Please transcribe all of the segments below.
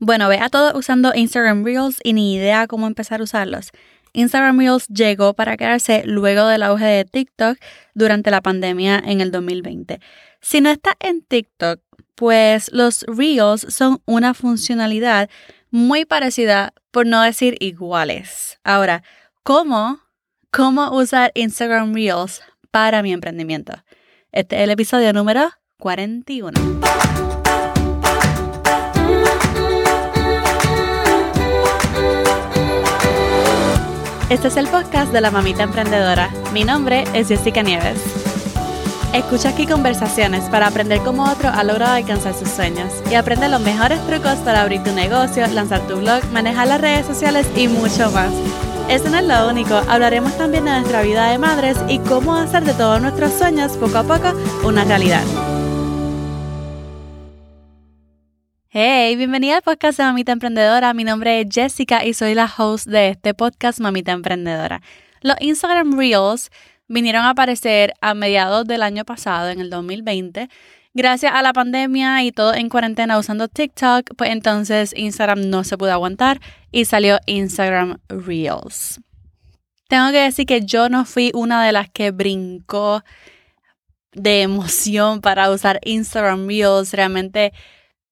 Bueno, ve a todos usando Instagram Reels y ni idea cómo empezar a usarlos. Instagram Reels llegó para quedarse luego del auge de TikTok durante la pandemia en el 2020. Si no estás en TikTok, pues los Reels son una funcionalidad muy parecida, por no decir iguales. Ahora, ¿cómo, cómo usar Instagram Reels para mi emprendimiento? Este es el episodio número 41. Este es el podcast de la mamita emprendedora. Mi nombre es Jessica Nieves. Escucha aquí conversaciones para aprender cómo otro ha logrado alcanzar sus sueños y aprende los mejores trucos para abrir tu negocio, lanzar tu blog, manejar las redes sociales y mucho más. Eso no es lo único, hablaremos también de nuestra vida de madres y cómo hacer de todos nuestros sueños poco a poco una realidad. Hey, bienvenida al podcast de Mamita Emprendedora. Mi nombre es Jessica y soy la host de este podcast Mamita Emprendedora. Los Instagram Reels vinieron a aparecer a mediados del año pasado, en el 2020. Gracias a la pandemia y todo en cuarentena usando TikTok, pues entonces Instagram no se pudo aguantar y salió Instagram Reels. Tengo que decir que yo no fui una de las que brincó de emoción para usar Instagram Reels. Realmente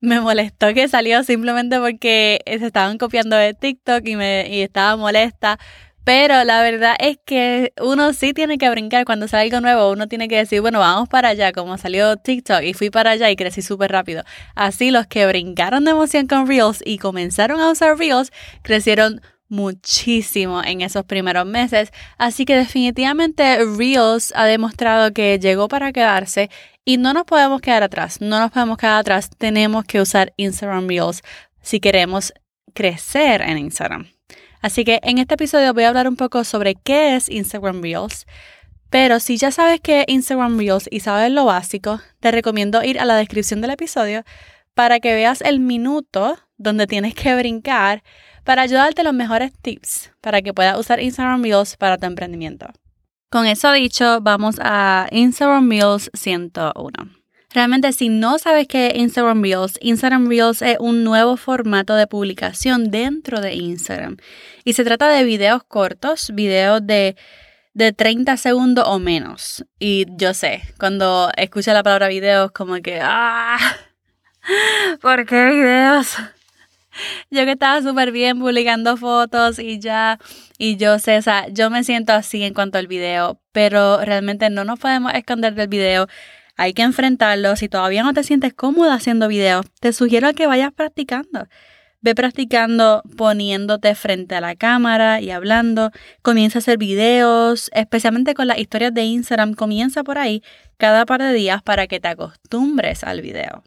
me molestó que salió simplemente porque se estaban copiando de TikTok y, me, y estaba molesta. Pero la verdad es que uno sí tiene que brincar cuando sale algo nuevo. Uno tiene que decir, bueno, vamos para allá, como salió TikTok y fui para allá y crecí súper rápido. Así los que brincaron de emoción con Reels y comenzaron a usar Reels crecieron muchísimo en esos primeros meses. Así que definitivamente Reels ha demostrado que llegó para quedarse y no nos podemos quedar atrás. No nos podemos quedar atrás. Tenemos que usar Instagram Reels si queremos crecer en Instagram. Así que en este episodio voy a hablar un poco sobre qué es Instagram Reels. Pero si ya sabes qué es Instagram Reels y sabes lo básico, te recomiendo ir a la descripción del episodio para que veas el minuto donde tienes que brincar para ayudarte los mejores tips para que puedas usar Instagram Reels para tu emprendimiento. Con eso dicho, vamos a Instagram Reels 101. Realmente si no sabes qué es Instagram Reels, Instagram Reels es un nuevo formato de publicación dentro de Instagram. Y se trata de videos cortos, videos de, de 30 segundos o menos. Y yo sé, cuando escucho la palabra videos, como que, ¡ah! ¿Por qué videos? Yo que estaba súper bien publicando fotos y ya, y yo sé, yo me siento así en cuanto al video, pero realmente no nos podemos esconder del video. Hay que enfrentarlo. Si todavía no te sientes cómoda haciendo videos, te sugiero que vayas practicando. Ve practicando poniéndote frente a la cámara y hablando. Comienza a hacer videos, especialmente con las historias de Instagram. Comienza por ahí cada par de días para que te acostumbres al video.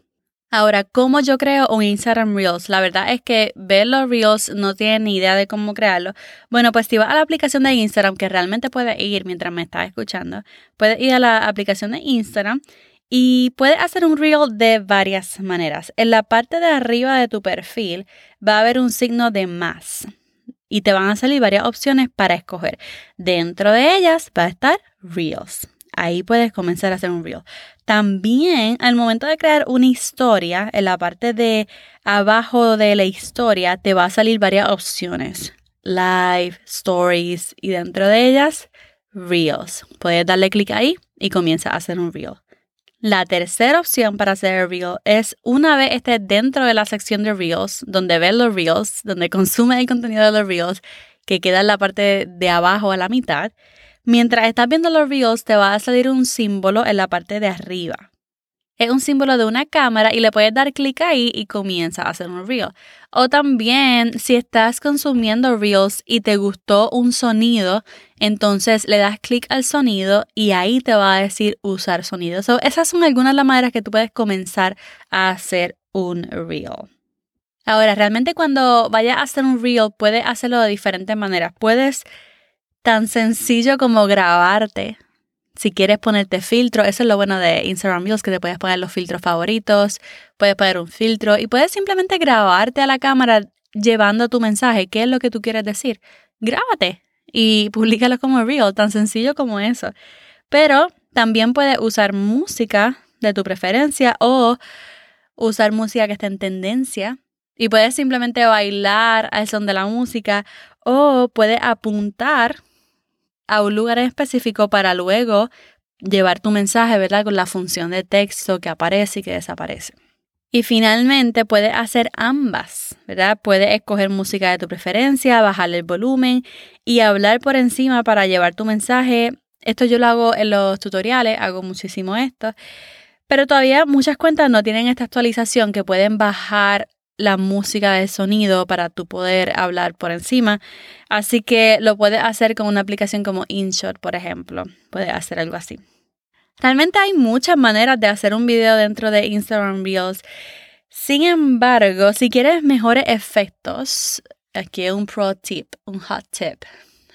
Ahora, ¿cómo yo creo un Instagram Reels? La verdad es que ver los Reels no tiene ni idea de cómo crearlo. Bueno, pues si vas a la aplicación de Instagram, que realmente puedes ir mientras me estás escuchando, puedes ir a la aplicación de Instagram y puedes hacer un Reel de varias maneras. En la parte de arriba de tu perfil va a haber un signo de más y te van a salir varias opciones para escoger. Dentro de ellas va a estar Reels. Ahí puedes comenzar a hacer un reel. También al momento de crear una historia, en la parte de abajo de la historia te va a salir varias opciones. Live, stories y dentro de ellas, reels. Puedes darle clic ahí y comienza a hacer un reel. La tercera opción para hacer el reel es una vez estés dentro de la sección de reels, donde ves los reels, donde consume el contenido de los reels, que queda en la parte de abajo a la mitad, Mientras estás viendo los reels, te va a salir un símbolo en la parte de arriba. Es un símbolo de una cámara y le puedes dar clic ahí y comienza a hacer un reel. O también, si estás consumiendo reels y te gustó un sonido, entonces le das clic al sonido y ahí te va a decir usar sonido. esas son algunas de las maneras que tú puedes comenzar a hacer un reel. Ahora, realmente cuando vayas a hacer un reel, puedes hacerlo de diferentes maneras. Puedes tan sencillo como grabarte. Si quieres ponerte filtro, eso es lo bueno de Instagram Reels, que te puedes poner los filtros favoritos, puedes poner un filtro y puedes simplemente grabarte a la cámara llevando tu mensaje, qué es lo que tú quieres decir. Grábate y públicalo como Reel, tan sencillo como eso. Pero también puedes usar música de tu preferencia o usar música que esté en tendencia Y puedes simplemente bailar al son de la música o puedes apuntar a un lugar específico para luego llevar tu mensaje, ¿verdad? Con la función de texto que aparece y que desaparece. Y finalmente puedes hacer ambas, ¿verdad? Puedes escoger música de tu preferencia, bajarle el volumen y hablar por encima para llevar tu mensaje. Esto yo lo hago en los tutoriales, hago muchísimo esto. Pero todavía muchas cuentas no tienen esta actualización que pueden bajar la música de sonido para tu poder hablar por encima. Así que lo puedes hacer con una aplicación como InShot, por ejemplo. Puedes hacer algo así. Realmente hay muchas maneras de hacer un video dentro de Instagram Reels. Sin embargo, si quieres mejores efectos, aquí un pro tip, un hot tip.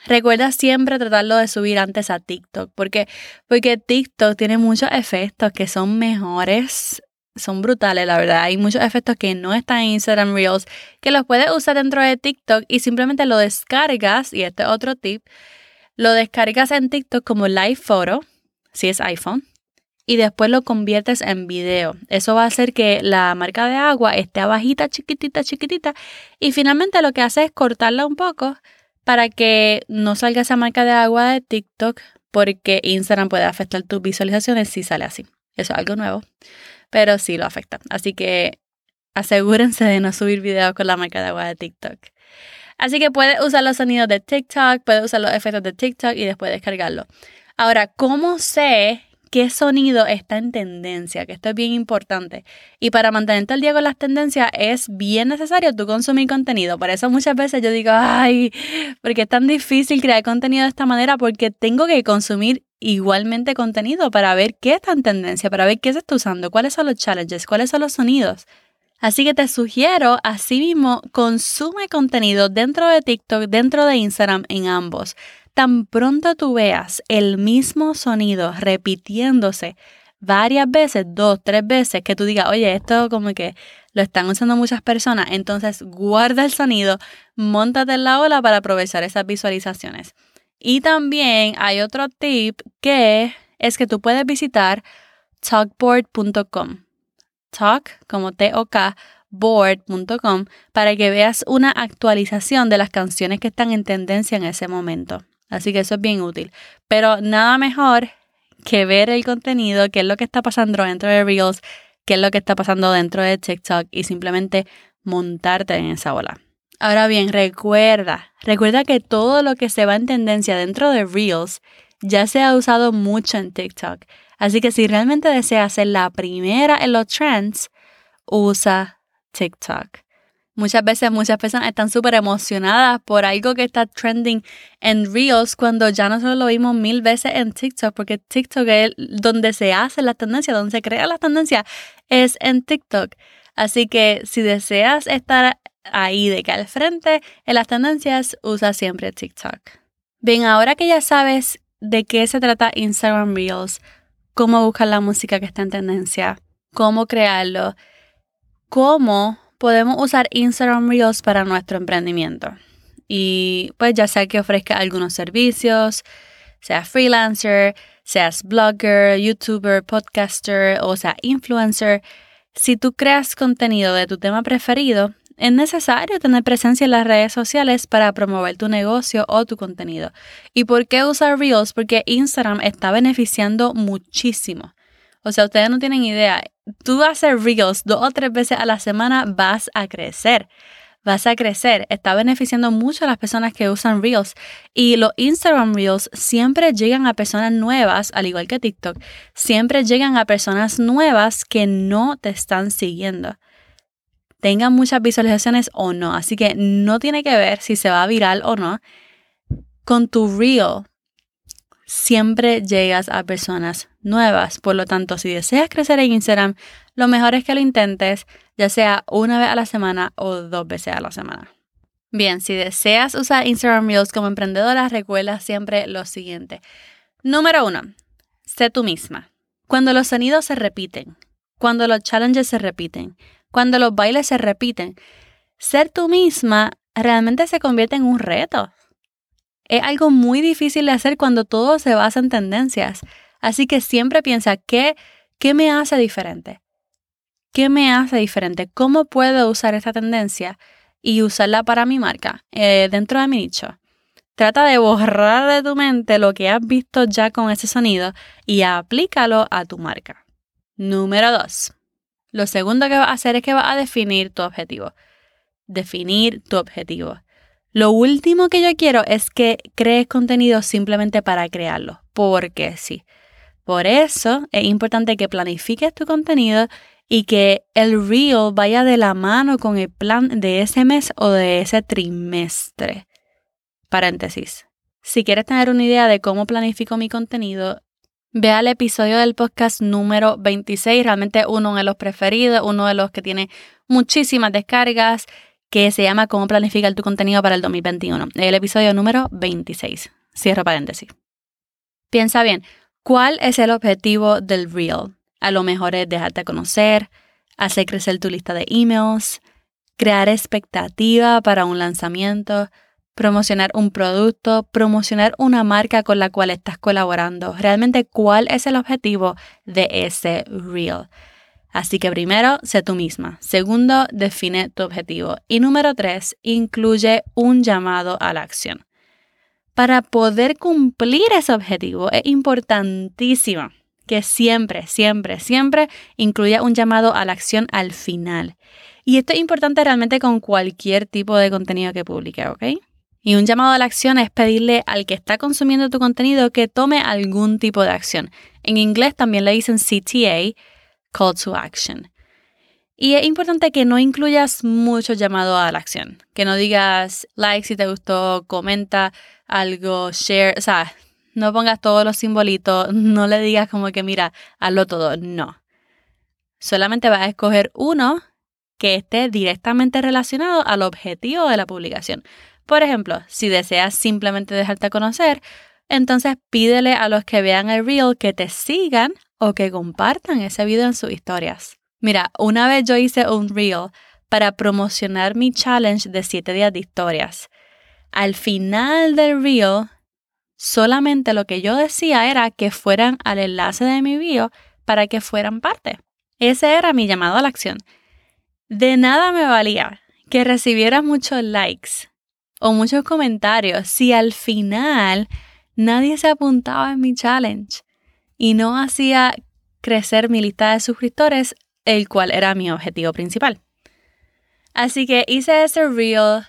Recuerda siempre tratarlo de subir antes a TikTok, porque, porque TikTok tiene muchos efectos que son mejores son brutales, la verdad. Hay muchos efectos que no están en Instagram Reels que los puedes usar dentro de TikTok y simplemente lo descargas. Y este es otro tip: lo descargas en TikTok como Live Photo, si es iPhone, y después lo conviertes en video. Eso va a hacer que la marca de agua esté abajita, chiquitita, chiquitita. Y finalmente lo que hace es cortarla un poco para que no salga esa marca de agua de TikTok, porque Instagram puede afectar tus visualizaciones si sale así. Eso es algo nuevo pero sí lo afecta. Así que asegúrense de no subir videos con la marca de agua de TikTok. Así que puedes usar los sonidos de TikTok, puedes usar los efectos de TikTok y después descargarlo. Ahora, ¿cómo sé qué sonido está en tendencia? Que esto es bien importante. Y para mantenerte al día con las tendencias es bien necesario tú consumir contenido. Por eso muchas veces yo digo, ay, porque es tan difícil crear contenido de esta manera porque tengo que consumir igualmente contenido para ver qué está en tendencia, para ver qué se está usando, cuáles son los challenges, cuáles son los sonidos. Así que te sugiero, así mismo, consume contenido dentro de TikTok, dentro de Instagram, en ambos. Tan pronto tú veas el mismo sonido repitiéndose varias veces, dos, tres veces, que tú digas, oye, esto como que lo están usando muchas personas, entonces guarda el sonido, montate en la ola para aprovechar esas visualizaciones. Y también hay otro tip que es que tú puedes visitar talkboard.com. Talk como T-O-K board.com para que veas una actualización de las canciones que están en tendencia en ese momento. Así que eso es bien útil. Pero nada mejor que ver el contenido, qué es lo que está pasando dentro de Reels, qué es lo que está pasando dentro de TikTok y simplemente montarte en esa ola. Ahora bien, recuerda, recuerda que todo lo que se va en tendencia dentro de Reels ya se ha usado mucho en TikTok. Así que si realmente deseas ser la primera en los trends, usa TikTok. Muchas veces muchas personas están súper emocionadas por algo que está trending en Reels cuando ya nosotros lo vimos mil veces en TikTok, porque TikTok es donde se hace la tendencia, donde se crea la tendencia, es en TikTok. Así que si deseas estar ahí de que al frente en las tendencias usa siempre TikTok. Bien, ahora que ya sabes de qué se trata Instagram Reels, cómo buscar la música que está en tendencia, cómo crearlo, cómo podemos usar Instagram Reels para nuestro emprendimiento. Y pues ya sea que ofrezca algunos servicios, sea freelancer, seas blogger, youtuber, podcaster o sea influencer, si tú creas contenido de tu tema preferido, es necesario tener presencia en las redes sociales para promover tu negocio o tu contenido. ¿Y por qué usar Reels? Porque Instagram está beneficiando muchísimo. O sea, ustedes no tienen idea. Tú hacer Reels dos o tres veces a la semana, vas a crecer. Vas a crecer. Está beneficiando mucho a las personas que usan Reels. Y los Instagram Reels siempre llegan a personas nuevas, al igual que TikTok. Siempre llegan a personas nuevas que no te están siguiendo tengan muchas visualizaciones o no. Así que no tiene que ver si se va viral o no. Con tu reel siempre llegas a personas nuevas. Por lo tanto, si deseas crecer en Instagram, lo mejor es que lo intentes, ya sea una vez a la semana o dos veces a la semana. Bien, si deseas usar Instagram Reels como emprendedora, recuerda siempre lo siguiente. Número uno, sé tú misma. Cuando los sonidos se repiten, cuando los challenges se repiten, cuando los bailes se repiten, ser tú misma realmente se convierte en un reto. Es algo muy difícil de hacer cuando todo se basa en tendencias. Así que siempre piensa, ¿qué, qué me hace diferente? ¿Qué me hace diferente? ¿Cómo puedo usar esta tendencia y usarla para mi marca eh, dentro de mi nicho? Trata de borrar de tu mente lo que has visto ya con ese sonido y aplícalo a tu marca. Número 2. Lo segundo que vas a hacer es que vas a definir tu objetivo. Definir tu objetivo. Lo último que yo quiero es que crees contenido simplemente para crearlo, porque sí. Por eso es importante que planifiques tu contenido y que el reel vaya de la mano con el plan de ese mes o de ese trimestre. Paréntesis. Si quieres tener una idea de cómo planifico mi contenido, ve al episodio del podcast número 26, realmente uno de los preferidos, uno de los que tiene muchísimas descargas, que se llama Cómo planificar tu contenido para el 2021. El episodio número 26. Cierro paréntesis. Piensa bien, ¿cuál es el objetivo del Reel? A lo mejor es dejarte conocer, hacer crecer tu lista de emails, crear expectativa para un lanzamiento, promocionar un producto, promocionar una marca con la cual estás colaborando. Realmente, ¿cuál es el objetivo de ese reel? Así que primero, sé tú misma. Segundo, define tu objetivo. Y número tres, incluye un llamado a la acción. Para poder cumplir ese objetivo es importantísimo que siempre, siempre, siempre incluya un llamado a la acción al final. Y esto es importante realmente con cualquier tipo de contenido que publique, ¿ok? Y un llamado a la acción es pedirle al que está consumiendo tu contenido que tome algún tipo de acción. En inglés también le dicen CTA, Call to Action. Y es importante que no incluyas mucho llamado a la acción. Que no digas like si te gustó, comenta algo, share. O sea, no pongas todos los simbolitos. No le digas como que mira, hazlo todo. No. Solamente vas a escoger uno que esté directamente relacionado al objetivo de la publicación. Por ejemplo, si deseas simplemente dejarte conocer, entonces pídele a los que vean el reel que te sigan o que compartan ese video en sus historias. Mira, una vez yo hice un reel para promocionar mi challenge de 7 días de historias. Al final del reel, solamente lo que yo decía era que fueran al enlace de mi bio para que fueran parte. Ese era mi llamado a la acción. De nada me valía que recibiera muchos likes o muchos comentarios si al final nadie se apuntaba en mi challenge y no hacía crecer mi lista de suscriptores, el cual era mi objetivo principal. Así que hice ese reel,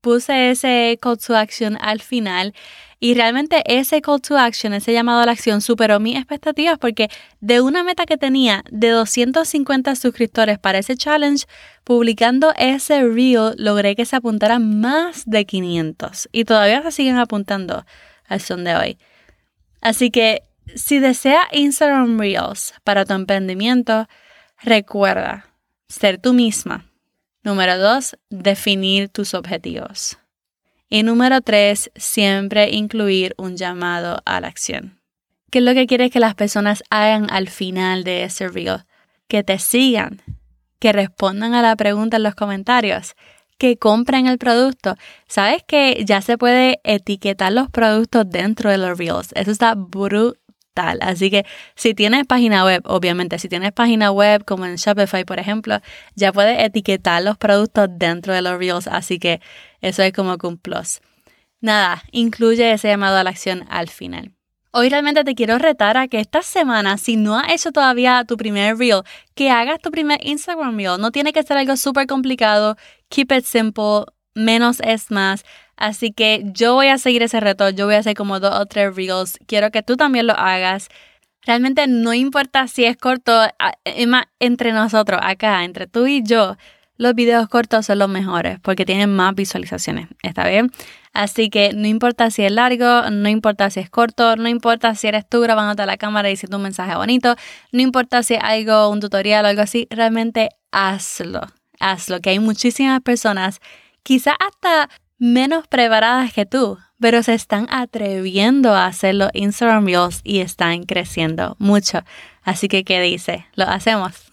puse ese call to action al final y realmente ese call to action, ese llamado a la acción, superó mis expectativas porque de una meta que tenía de 250 suscriptores para ese challenge, publicando ese reel logré que se apuntaran más de 500 y todavía se siguen apuntando al son de hoy. Así que si desea Instagram Reels para tu emprendimiento, recuerda ser tú misma. Número dos, definir tus objetivos. Y número tres, siempre incluir un llamado a la acción. ¿Qué es lo que quieres que las personas hagan al final de ese reel? Que te sigan, que respondan a la pregunta en los comentarios, que compren el producto. Sabes que ya se puede etiquetar los productos dentro de los reels. Eso está brutal. Así que si tienes página web, obviamente, si tienes página web como en Shopify, por ejemplo, ya puedes etiquetar los productos dentro de los Reels. Así que eso es como que un plus. Nada, incluye ese llamado a la acción al final. Hoy realmente te quiero retar a que esta semana, si no has hecho todavía tu primer reel, que hagas tu primer Instagram reel. No tiene que ser algo súper complicado. Keep it simple. Menos es más. Así que yo voy a seguir ese reto, yo voy a hacer como dos o tres reels, quiero que tú también lo hagas. Realmente no importa si es corto, entre nosotros, acá, entre tú y yo, los videos cortos son los mejores porque tienen más visualizaciones, ¿está bien? Así que no importa si es largo, no importa si es corto, no importa si eres tú grabándote a la cámara y diciendo un mensaje bonito, no importa si es algo, un tutorial o algo así, realmente hazlo, hazlo, que hay muchísimas personas, quizás hasta menos preparadas que tú, pero se están atreviendo a hacer los Instagram Reels y están creciendo mucho. Así que, ¿qué dice? Lo hacemos.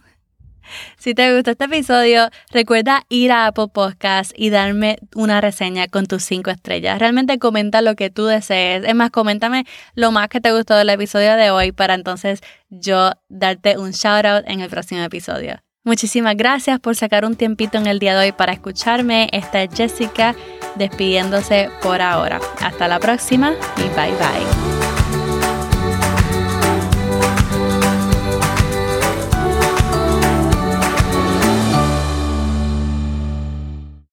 Si te gustó este episodio, recuerda ir a Apple Podcast y darme una reseña con tus cinco estrellas. Realmente comenta lo que tú desees. Es más, coméntame lo más que te gustó del episodio de hoy para entonces yo darte un shout out en el próximo episodio. Muchísimas gracias por sacar un tiempito en el día de hoy para escucharme. Esta es Jessica despidiéndose por ahora. Hasta la próxima y bye bye.